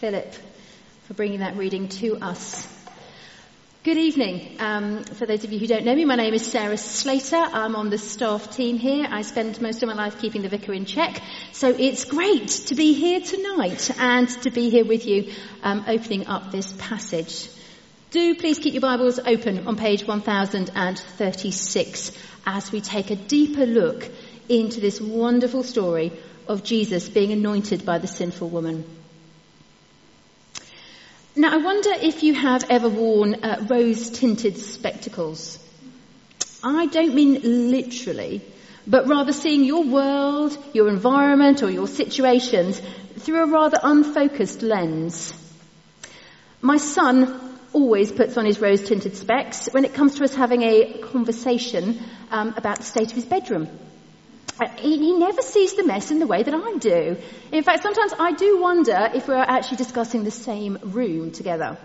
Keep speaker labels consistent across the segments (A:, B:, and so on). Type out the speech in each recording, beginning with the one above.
A: Philip for bringing that reading to us. Good evening. Um, for those of you who don't know me, my name is Sarah Slater. I'm on the staff team here. I spend most of my life keeping the vicar in check. So it's great to be here tonight and to be here with you um, opening up this passage. Do please keep your Bibles open on page 1036 as we take a deeper look into this wonderful story of Jesus being anointed by the sinful woman. Now, I wonder if you have ever worn uh, rose tinted spectacles. I don't mean literally, but rather seeing your world, your environment, or your situations through a rather unfocused lens. My son always puts on his rose tinted specs when it comes to us having a conversation um, about the state of his bedroom. Uh, he, he never sees the mess in the way that I do. In fact, sometimes I do wonder if we're actually discussing the same room together.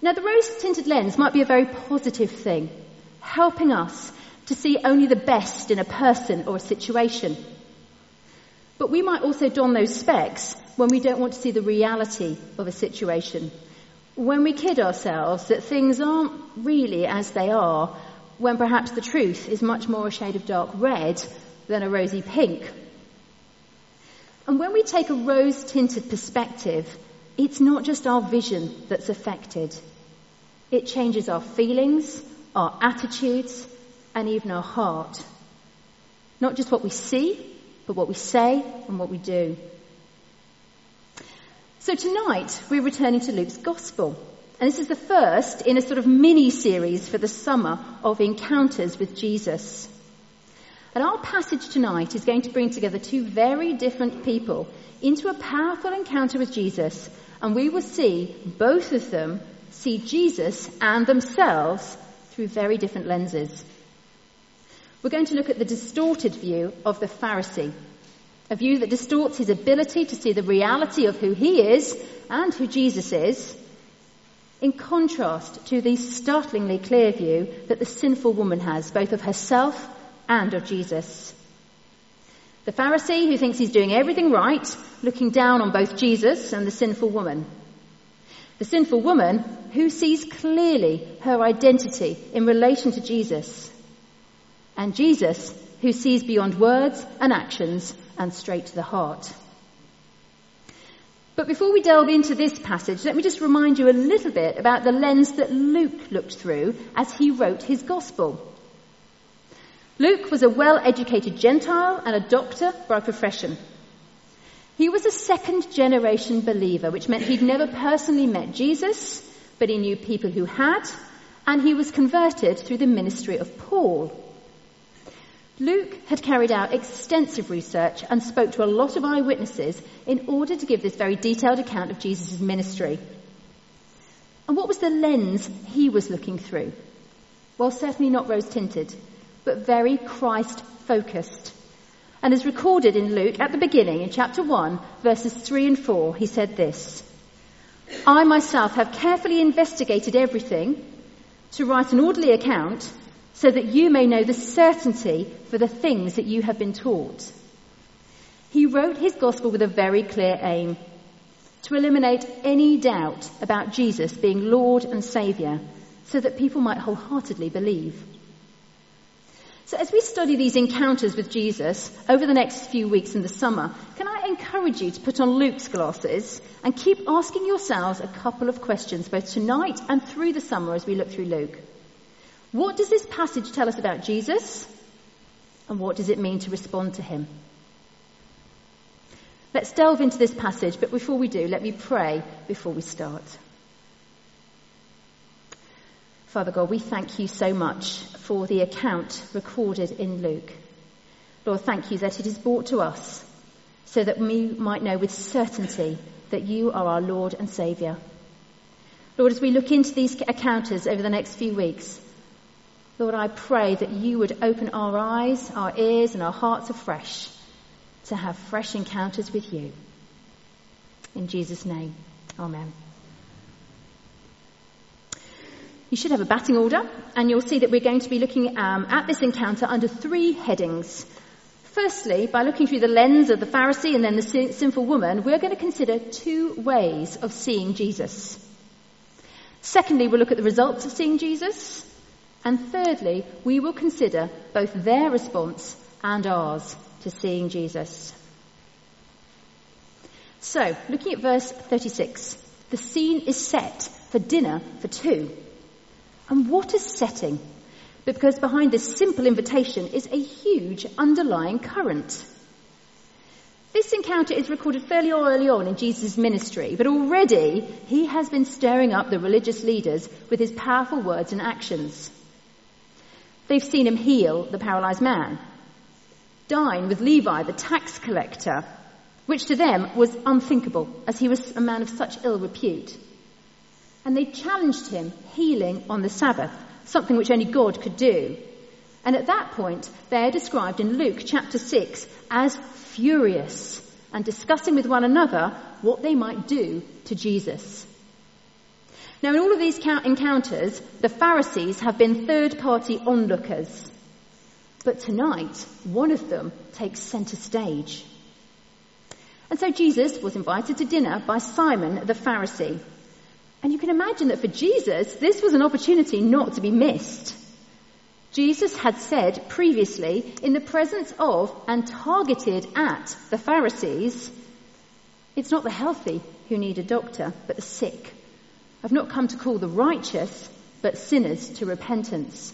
A: Now, the rose tinted lens might be a very positive thing, helping us to see only the best in a person or a situation. But we might also don those specs when we don't want to see the reality of a situation. When we kid ourselves that things aren't really as they are, when perhaps the truth is much more a shade of dark red than a rosy pink. And when we take a rose tinted perspective, it's not just our vision that's affected. It changes our feelings, our attitudes, and even our heart. Not just what we see, but what we say and what we do. So tonight, we're returning to Luke's Gospel. And this is the first in a sort of mini series for the summer of encounters with Jesus. And our passage tonight is going to bring together two very different people into a powerful encounter with Jesus. And we will see both of them see Jesus and themselves through very different lenses. We're going to look at the distorted view of the Pharisee, a view that distorts his ability to see the reality of who he is and who Jesus is, in contrast to the startlingly clear view that the sinful woman has, both of herself and of Jesus. The Pharisee who thinks he's doing everything right, looking down on both Jesus and the sinful woman. The sinful woman who sees clearly her identity in relation to Jesus. And Jesus who sees beyond words and actions and straight to the heart. But before we delve into this passage, let me just remind you a little bit about the lens that Luke looked through as he wrote his gospel. Luke was a well-educated Gentile and a doctor by profession. He was a second generation believer, which meant he'd never personally met Jesus, but he knew people who had, and he was converted through the ministry of Paul. Luke had carried out extensive research and spoke to a lot of eyewitnesses in order to give this very detailed account of Jesus' ministry. And what was the lens he was looking through? Well, certainly not rose tinted, but very Christ focused. And as recorded in Luke at the beginning in chapter 1, verses 3 and 4, he said this I myself have carefully investigated everything to write an orderly account so that you may know the certainty for the things that you have been taught. He wrote his gospel with a very clear aim to eliminate any doubt about Jesus being Lord and Saviour so that people might wholeheartedly believe. So as we study these encounters with Jesus over the next few weeks in the summer, can I encourage you to put on Luke's glasses and keep asking yourselves a couple of questions both tonight and through the summer as we look through Luke. What does this passage tell us about Jesus? And what does it mean to respond to him? Let's delve into this passage, but before we do, let me pray before we start. Father God, we thank you so much for the account recorded in Luke. Lord, thank you that it is brought to us so that we might know with certainty that you are our Lord and Saviour. Lord, as we look into these encounters over the next few weeks, Lord, I pray that you would open our eyes, our ears, and our hearts afresh to have fresh encounters with you. In Jesus' name, Amen. You should have a batting order, and you'll see that we're going to be looking um, at this encounter under three headings. Firstly, by looking through the lens of the Pharisee and then the sinful woman, we're going to consider two ways of seeing Jesus. Secondly, we'll look at the results of seeing Jesus. And thirdly, we will consider both their response and ours to seeing Jesus. So, looking at verse 36, the scene is set for dinner for two. And what a setting! Because behind this simple invitation is a huge underlying current. This encounter is recorded fairly early on in Jesus' ministry, but already he has been stirring up the religious leaders with his powerful words and actions. They've seen him heal the paralyzed man, dine with Levi, the tax collector, which to them was unthinkable as he was a man of such ill repute. And they challenged him healing on the Sabbath, something which only God could do. And at that point, they are described in Luke chapter 6 as furious and discussing with one another what they might do to Jesus. Now, in all of these encounters, the Pharisees have been third party onlookers. But tonight, one of them takes centre stage. And so Jesus was invited to dinner by Simon the Pharisee. And you can imagine that for Jesus, this was an opportunity not to be missed. Jesus had said previously, in the presence of and targeted at the Pharisees, it's not the healthy who need a doctor, but the sick. I've not come to call the righteous, but sinners to repentance.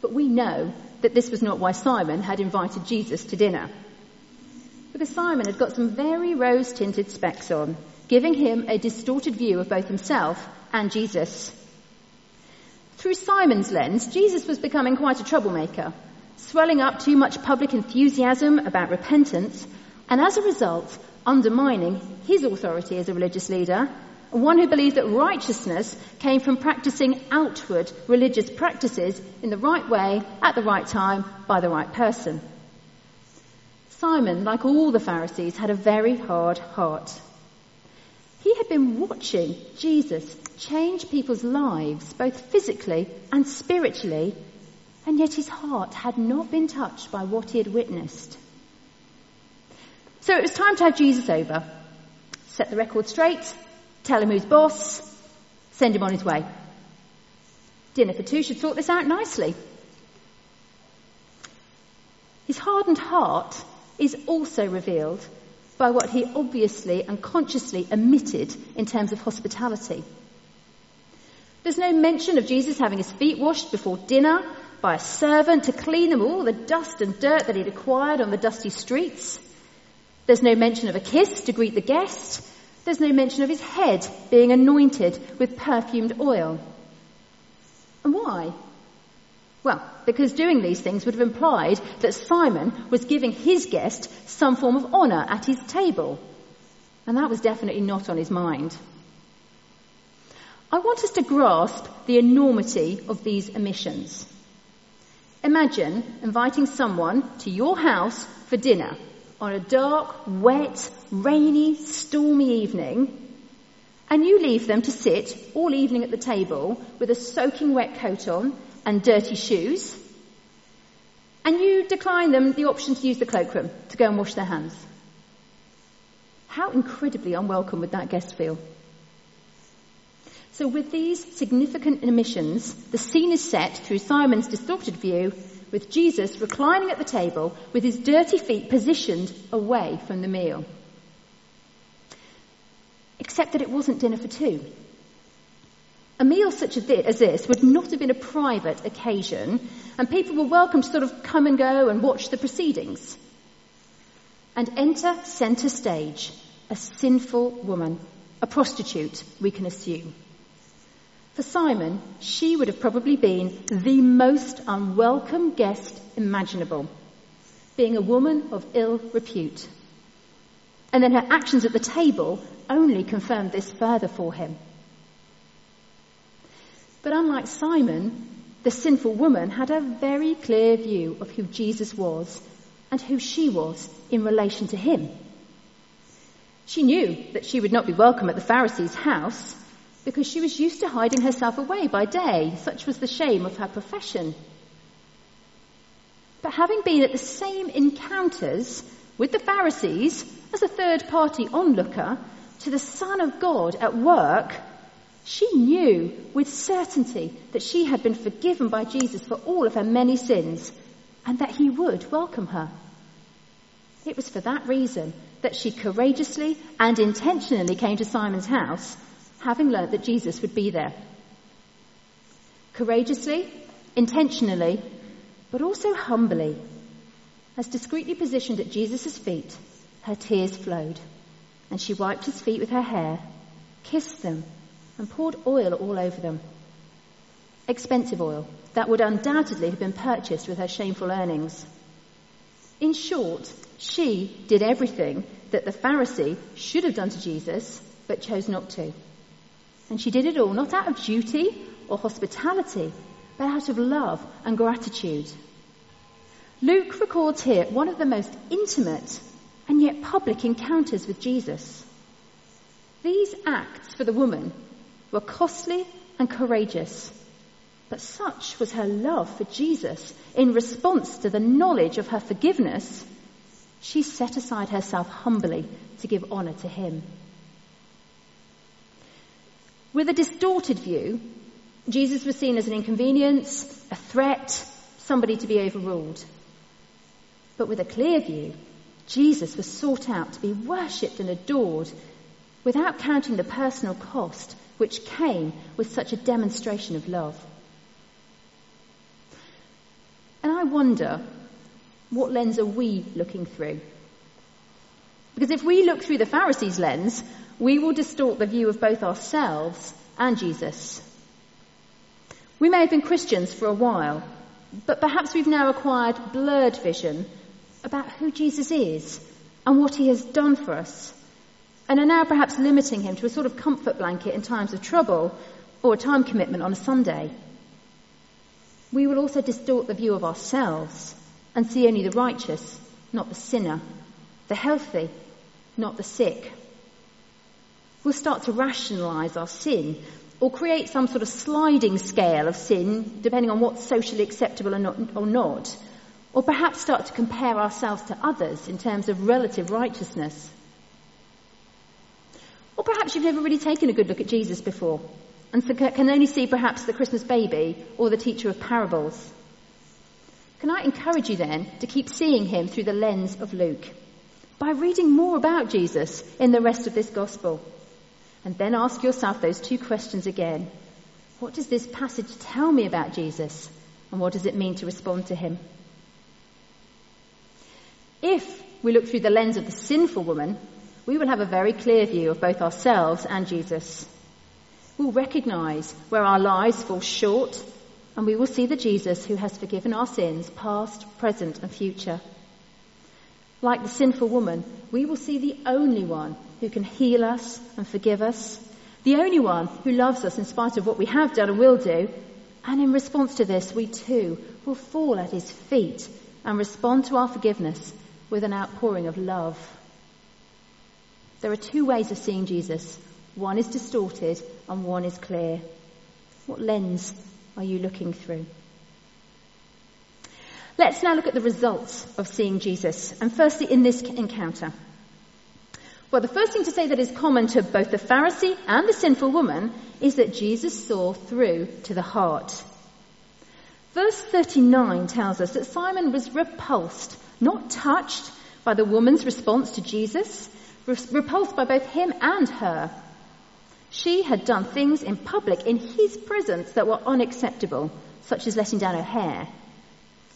A: But we know that this was not why Simon had invited Jesus to dinner. Because Simon had got some very rose tinted specs on, giving him a distorted view of both himself and Jesus. Through Simon's lens, Jesus was becoming quite a troublemaker, swelling up too much public enthusiasm about repentance, and as a result, undermining his authority as a religious leader, one who believed that righteousness came from practicing outward religious practices in the right way, at the right time, by the right person. Simon, like all the Pharisees, had a very hard heart. He had been watching Jesus change people's lives, both physically and spiritually, and yet his heart had not been touched by what he had witnessed. So it was time to have Jesus over, set the record straight, tell him who's boss, send him on his way. Dinner for two should sort this out nicely. His hardened heart is also revealed by what he obviously and consciously omitted in terms of hospitality. There's no mention of Jesus having his feet washed before dinner by a servant to clean them all the dust and dirt that he'd acquired on the dusty streets. There's no mention of a kiss to greet the guest. There's no mention of his head being anointed with perfumed oil. And why? Well, because doing these things would have implied that Simon was giving his guest some form of honour at his table. And that was definitely not on his mind. I want us to grasp the enormity of these omissions. Imagine inviting someone to your house for dinner on a dark, wet, rainy, stormy evening, and you leave them to sit all evening at the table with a soaking wet coat on and dirty shoes, and you decline them the option to use the cloakroom to go and wash their hands. How incredibly unwelcome would that guest feel? So with these significant omissions, the scene is set through Simon's distorted view with Jesus reclining at the table with his dirty feet positioned away from the meal. Except that it wasn't dinner for two. A meal such as this would not have been a private occasion, and people were welcome to sort of come and go and watch the proceedings. And enter centre stage a sinful woman, a prostitute, we can assume. For Simon, she would have probably been the most unwelcome guest imaginable, being a woman of ill repute. And then her actions at the table only confirmed this further for him. But unlike Simon, the sinful woman had a very clear view of who Jesus was and who she was in relation to him. She knew that she would not be welcome at the Pharisee's house because she was used to hiding herself away by day. Such was the shame of her profession. but having been at the same encounters with the Pharisees as a third party onlooker to the Son of God at work, she knew with certainty that she had been forgiven by Jesus for all of her many sins and that he would welcome her. It was for that reason that she courageously and intentionally came to Simon's house, having learnt that Jesus would be there. Courageously, intentionally, but also humbly. As discreetly positioned at Jesus' feet, her tears flowed, and she wiped his feet with her hair, kissed them, and poured oil all over them. Expensive oil that would undoubtedly have been purchased with her shameful earnings. In short, she did everything that the Pharisee should have done to Jesus, but chose not to. And she did it all not out of duty or hospitality, but out of love and gratitude. Luke records here one of the most intimate and yet public encounters with Jesus. These acts for the woman were costly and courageous, but such was her love for Jesus in response to the knowledge of her forgiveness, she set aside herself humbly to give honour to him. With a distorted view, Jesus was seen as an inconvenience, a threat, somebody to be overruled. But with a clear view, Jesus was sought out to be worshipped and adored without counting the personal cost which came with such a demonstration of love. And I wonder, what lens are we looking through? Because if we look through the Pharisees' lens, we will distort the view of both ourselves and Jesus. We may have been Christians for a while, but perhaps we've now acquired blurred vision about who Jesus is and what he has done for us, and are now perhaps limiting him to a sort of comfort blanket in times of trouble or a time commitment on a Sunday. We will also distort the view of ourselves and see only the righteous, not the sinner, the healthy, not the sick. We'll start to rationalise our sin or create some sort of sliding scale of sin, depending on what's socially acceptable or not, or not, or perhaps start to compare ourselves to others in terms of relative righteousness. Or perhaps you've never really taken a good look at Jesus before and can only see perhaps the Christmas baby or the teacher of parables. Can I encourage you then to keep seeing him through the lens of Luke by reading more about Jesus in the rest of this gospel? And then ask yourself those two questions again. What does this passage tell me about Jesus? And what does it mean to respond to him? If we look through the lens of the sinful woman, we will have a very clear view of both ourselves and Jesus. We'll recognize where our lives fall short, and we will see the Jesus who has forgiven our sins, past, present, and future. Like the sinful woman, we will see the only one who can heal us and forgive us, the only one who loves us in spite of what we have done and will do. And in response to this, we too will fall at his feet and respond to our forgiveness with an outpouring of love. There are two ways of seeing Jesus. One is distorted and one is clear. What lens are you looking through? Let's now look at the results of seeing Jesus. And firstly, in this encounter. Well, the first thing to say that is common to both the Pharisee and the sinful woman is that Jesus saw through to the heart. Verse 39 tells us that Simon was repulsed, not touched by the woman's response to Jesus, repulsed by both him and her. She had done things in public in his presence that were unacceptable, such as letting down her hair.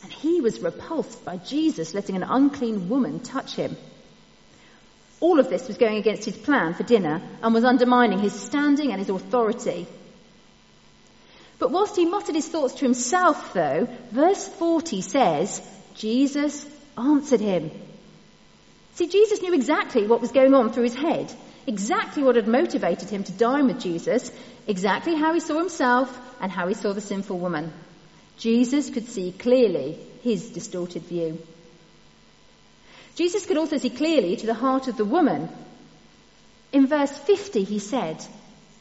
A: And he was repulsed by Jesus letting an unclean woman touch him. All of this was going against his plan for dinner and was undermining his standing and his authority. But whilst he muttered his thoughts to himself, though, verse 40 says, Jesus answered him. See, Jesus knew exactly what was going on through his head, exactly what had motivated him to dine with Jesus, exactly how he saw himself and how he saw the sinful woman. Jesus could see clearly his distorted view. Jesus could also see clearly to the heart of the woman. In verse 50, he said,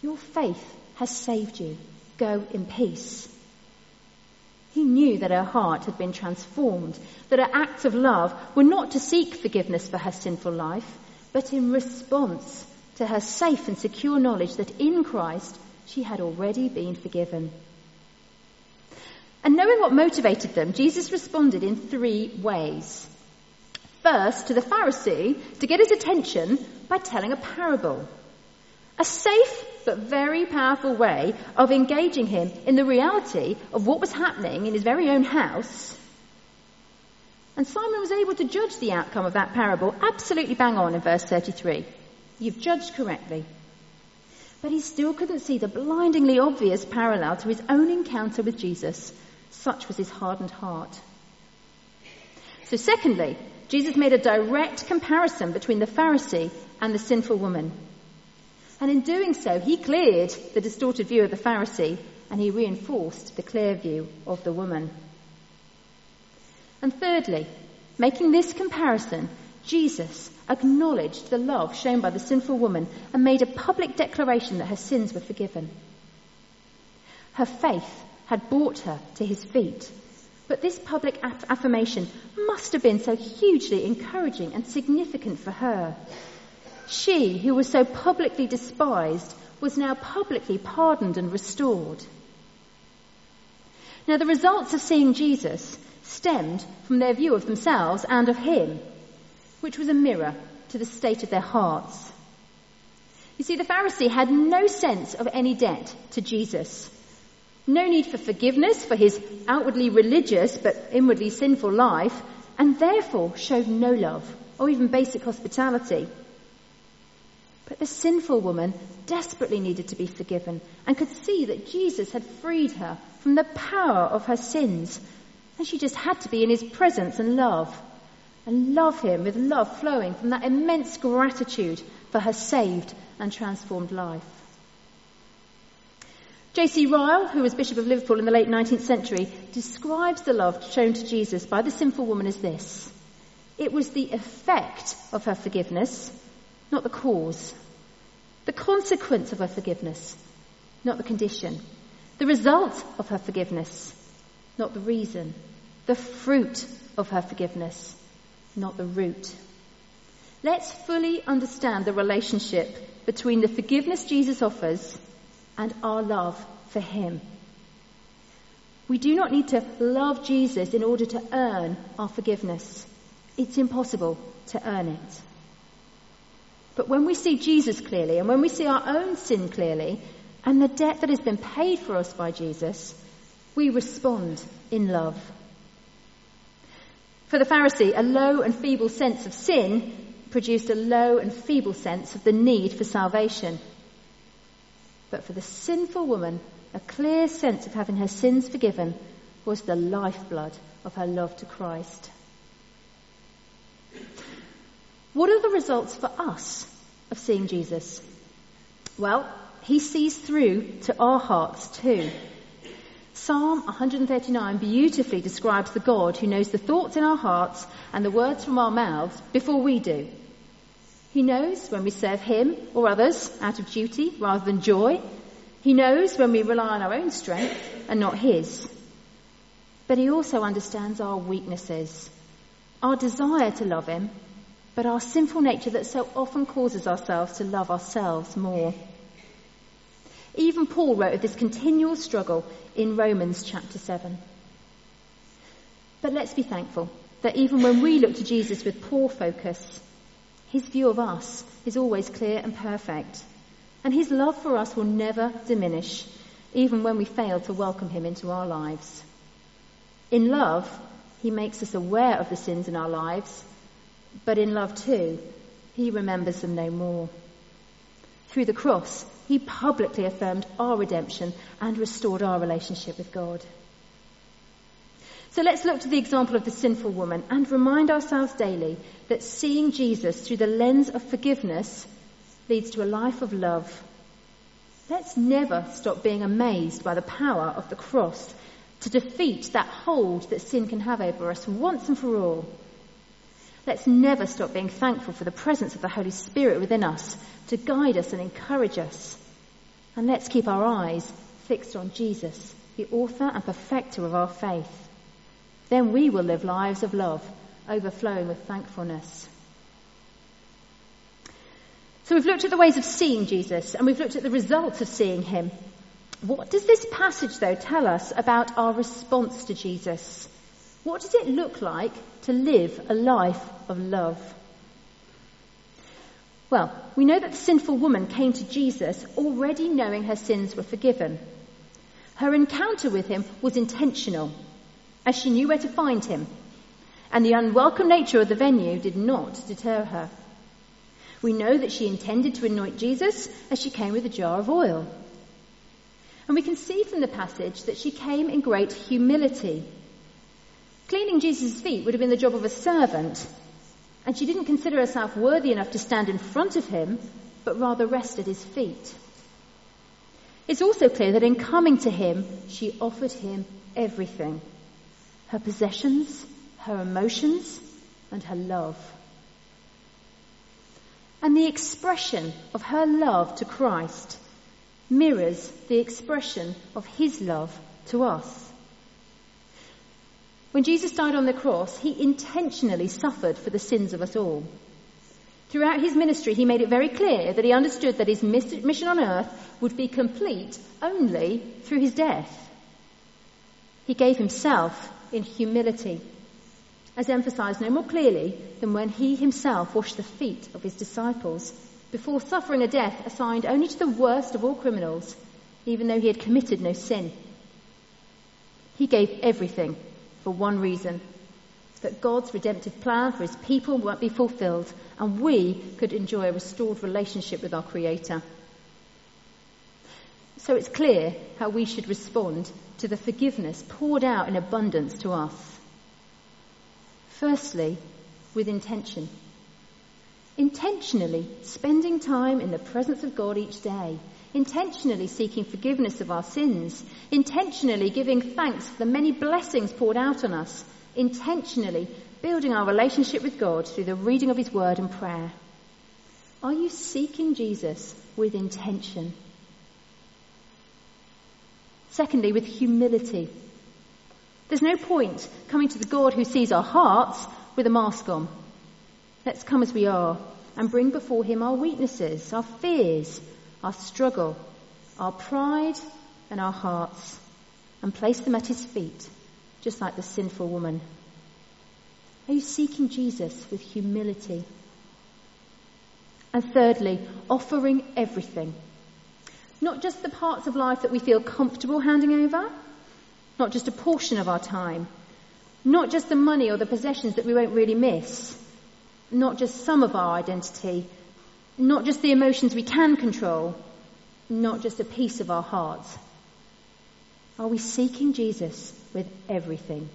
A: Your faith has saved you. Go in peace. He knew that her heart had been transformed, that her acts of love were not to seek forgiveness for her sinful life, but in response to her safe and secure knowledge that in Christ she had already been forgiven. And knowing what motivated them, Jesus responded in three ways. First, to the Pharisee, to get his attention by telling a parable. A safe but very powerful way of engaging him in the reality of what was happening in his very own house. And Simon was able to judge the outcome of that parable absolutely bang on in verse 33. You've judged correctly. But he still couldn't see the blindingly obvious parallel to his own encounter with Jesus. Such was his hardened heart. So secondly, Jesus made a direct comparison between the Pharisee and the sinful woman. And in doing so, he cleared the distorted view of the Pharisee and he reinforced the clear view of the woman. And thirdly, making this comparison, Jesus acknowledged the love shown by the sinful woman and made a public declaration that her sins were forgiven. Her faith had brought her to his feet. But this public aff- affirmation must have been so hugely encouraging and significant for her. She, who was so publicly despised, was now publicly pardoned and restored. Now, the results of seeing Jesus stemmed from their view of themselves and of him, which was a mirror to the state of their hearts. You see, the Pharisee had no sense of any debt to Jesus. No need for forgiveness for his outwardly religious but inwardly sinful life, and therefore showed no love or even basic hospitality. But the sinful woman desperately needed to be forgiven and could see that Jesus had freed her from the power of her sins. And she just had to be in his presence and love. And love him with love flowing from that immense gratitude for her saved and transformed life. J.C. Ryle, who was Bishop of Liverpool in the late 19th century, describes the love shown to Jesus by the sinful woman as this. It was the effect of her forgiveness not the cause. The consequence of her forgiveness, not the condition. The result of her forgiveness, not the reason. The fruit of her forgiveness, not the root. Let's fully understand the relationship between the forgiveness Jesus offers and our love for Him. We do not need to love Jesus in order to earn our forgiveness. It's impossible to earn it. But when we see Jesus clearly and when we see our own sin clearly and the debt that has been paid for us by Jesus, we respond in love. For the Pharisee, a low and feeble sense of sin produced a low and feeble sense of the need for salvation. But for the sinful woman, a clear sense of having her sins forgiven was the lifeblood of her love to Christ. What are the results for us of seeing Jesus? Well, he sees through to our hearts too. Psalm 139 beautifully describes the God who knows the thoughts in our hearts and the words from our mouths before we do. He knows when we serve him or others out of duty rather than joy. He knows when we rely on our own strength and not his. But he also understands our weaknesses, our desire to love him but our sinful nature that so often causes ourselves to love ourselves more. Even Paul wrote of this continual struggle in Romans chapter 7. But let's be thankful that even when we look to Jesus with poor focus, his view of us is always clear and perfect. And his love for us will never diminish, even when we fail to welcome him into our lives. In love, he makes us aware of the sins in our lives but in love too, he remembers them no more. Through the cross, he publicly affirmed our redemption and restored our relationship with God. So let's look to the example of the sinful woman and remind ourselves daily that seeing Jesus through the lens of forgiveness leads to a life of love. Let's never stop being amazed by the power of the cross to defeat that hold that sin can have over us once and for all. Let's never stop being thankful for the presence of the Holy Spirit within us to guide us and encourage us. And let's keep our eyes fixed on Jesus the author and perfecter of our faith. Then we will live lives of love, overflowing with thankfulness. So we've looked at the ways of seeing Jesus and we've looked at the results of seeing him. What does this passage, though, tell us about our response to Jesus? What does it look like to live a life of love? Well, we know that the sinful woman came to Jesus already knowing her sins were forgiven. Her encounter with him was intentional, as she knew where to find him, and the unwelcome nature of the venue did not deter her. We know that she intended to anoint Jesus as she came with a jar of oil. And we can see from the passage that she came in great humility. Cleaning Jesus' feet would have been the job of a servant, and she didn't consider herself worthy enough to stand in front of him, but rather rest at his feet. It's also clear that in coming to him, she offered him everything her possessions, her emotions, and her love. And the expression of her love to Christ mirrors the expression of his love to us. When Jesus died on the cross, he intentionally suffered for the sins of us all. Throughout his ministry, he made it very clear that he understood that his mission on earth would be complete only through his death. He gave himself in humility as emphasized no more clearly than when he himself washed the feet of his disciples before suffering a death assigned only to the worst of all criminals, even though he had committed no sin. He gave everything for one reason that God's redemptive plan for his people might be fulfilled and we could enjoy a restored relationship with our Creator. So it's clear how we should respond to the forgiveness poured out in abundance to us. Firstly, with intention. Intentionally spending time in the presence of God each day. Intentionally seeking forgiveness of our sins. Intentionally giving thanks for the many blessings poured out on us. Intentionally building our relationship with God through the reading of His Word and prayer. Are you seeking Jesus with intention? Secondly, with humility. There's no point coming to the God who sees our hearts with a mask on. Let's come as we are and bring before him our weaknesses, our fears, our struggle, our pride and our hearts and place them at his feet, just like the sinful woman. Are you seeking Jesus with humility? And thirdly, offering everything. Not just the parts of life that we feel comfortable handing over, not just a portion of our time, not just the money or the possessions that we won't really miss, not just some of our identity, not just the emotions we can control, not just a piece of our hearts. Are we seeking Jesus with everything?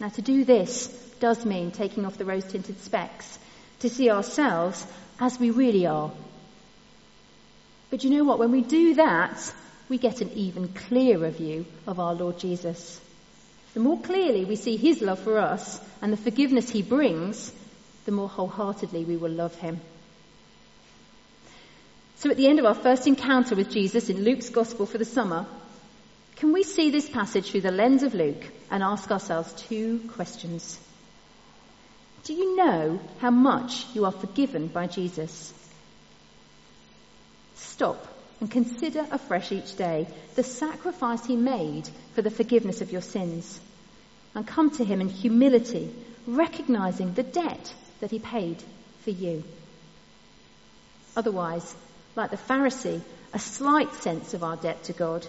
A: Now to do this does mean taking off the rose tinted specs to see ourselves as we really are. But you know what? When we do that, we get an even clearer view of our Lord Jesus. The more clearly we see his love for us and the forgiveness he brings, the more wholeheartedly we will love him. So at the end of our first encounter with Jesus in Luke's Gospel for the summer, can we see this passage through the lens of Luke and ask ourselves two questions? Do you know how much you are forgiven by Jesus? Stop and consider afresh each day the sacrifice he made for the forgiveness of your sins. And come to him in humility, recognizing the debt that he paid for you. Otherwise, like the Pharisee, a slight sense of our debt to God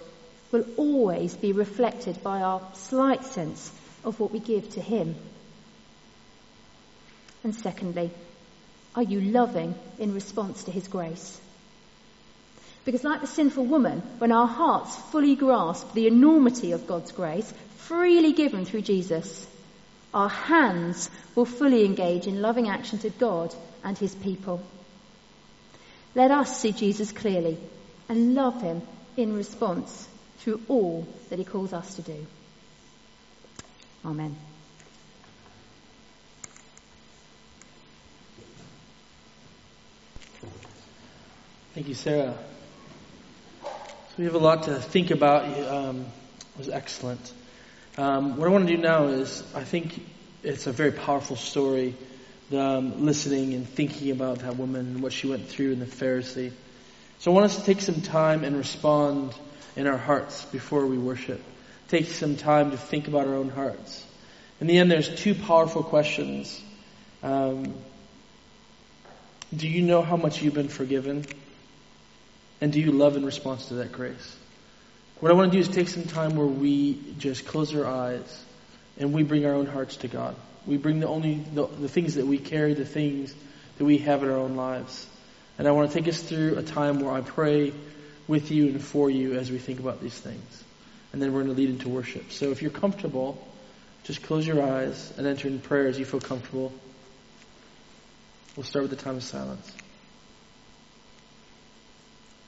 A: will always be reflected by our slight sense of what we give to him. And secondly, are you loving in response to his grace? Because like the sinful woman, when our hearts fully grasp the enormity of God's grace, freely given through Jesus, our hands will fully engage in loving action to God and his people. Let us see Jesus clearly and love him in response through all that he calls us to do. Amen.
B: Thank you, Sarah. We have a lot to think about. Um, it was excellent. Um, what I want to do now is, I think it's a very powerful story. Um, listening and thinking about that woman and what she went through in the Pharisee. So I want us to take some time and respond in our hearts before we worship. Take some time to think about our own hearts. In the end, there's two powerful questions. Um, do you know how much you've been forgiven? And do you love in response to that grace? What I want to do is take some time where we just close our eyes and we bring our own hearts to God. We bring the only the, the things that we carry, the things that we have in our own lives. And I want to take us through a time where I pray with you and for you as we think about these things. And then we're going to lead into worship. So if you're comfortable, just close your eyes and enter in prayer as you feel comfortable. We'll start with the time of silence.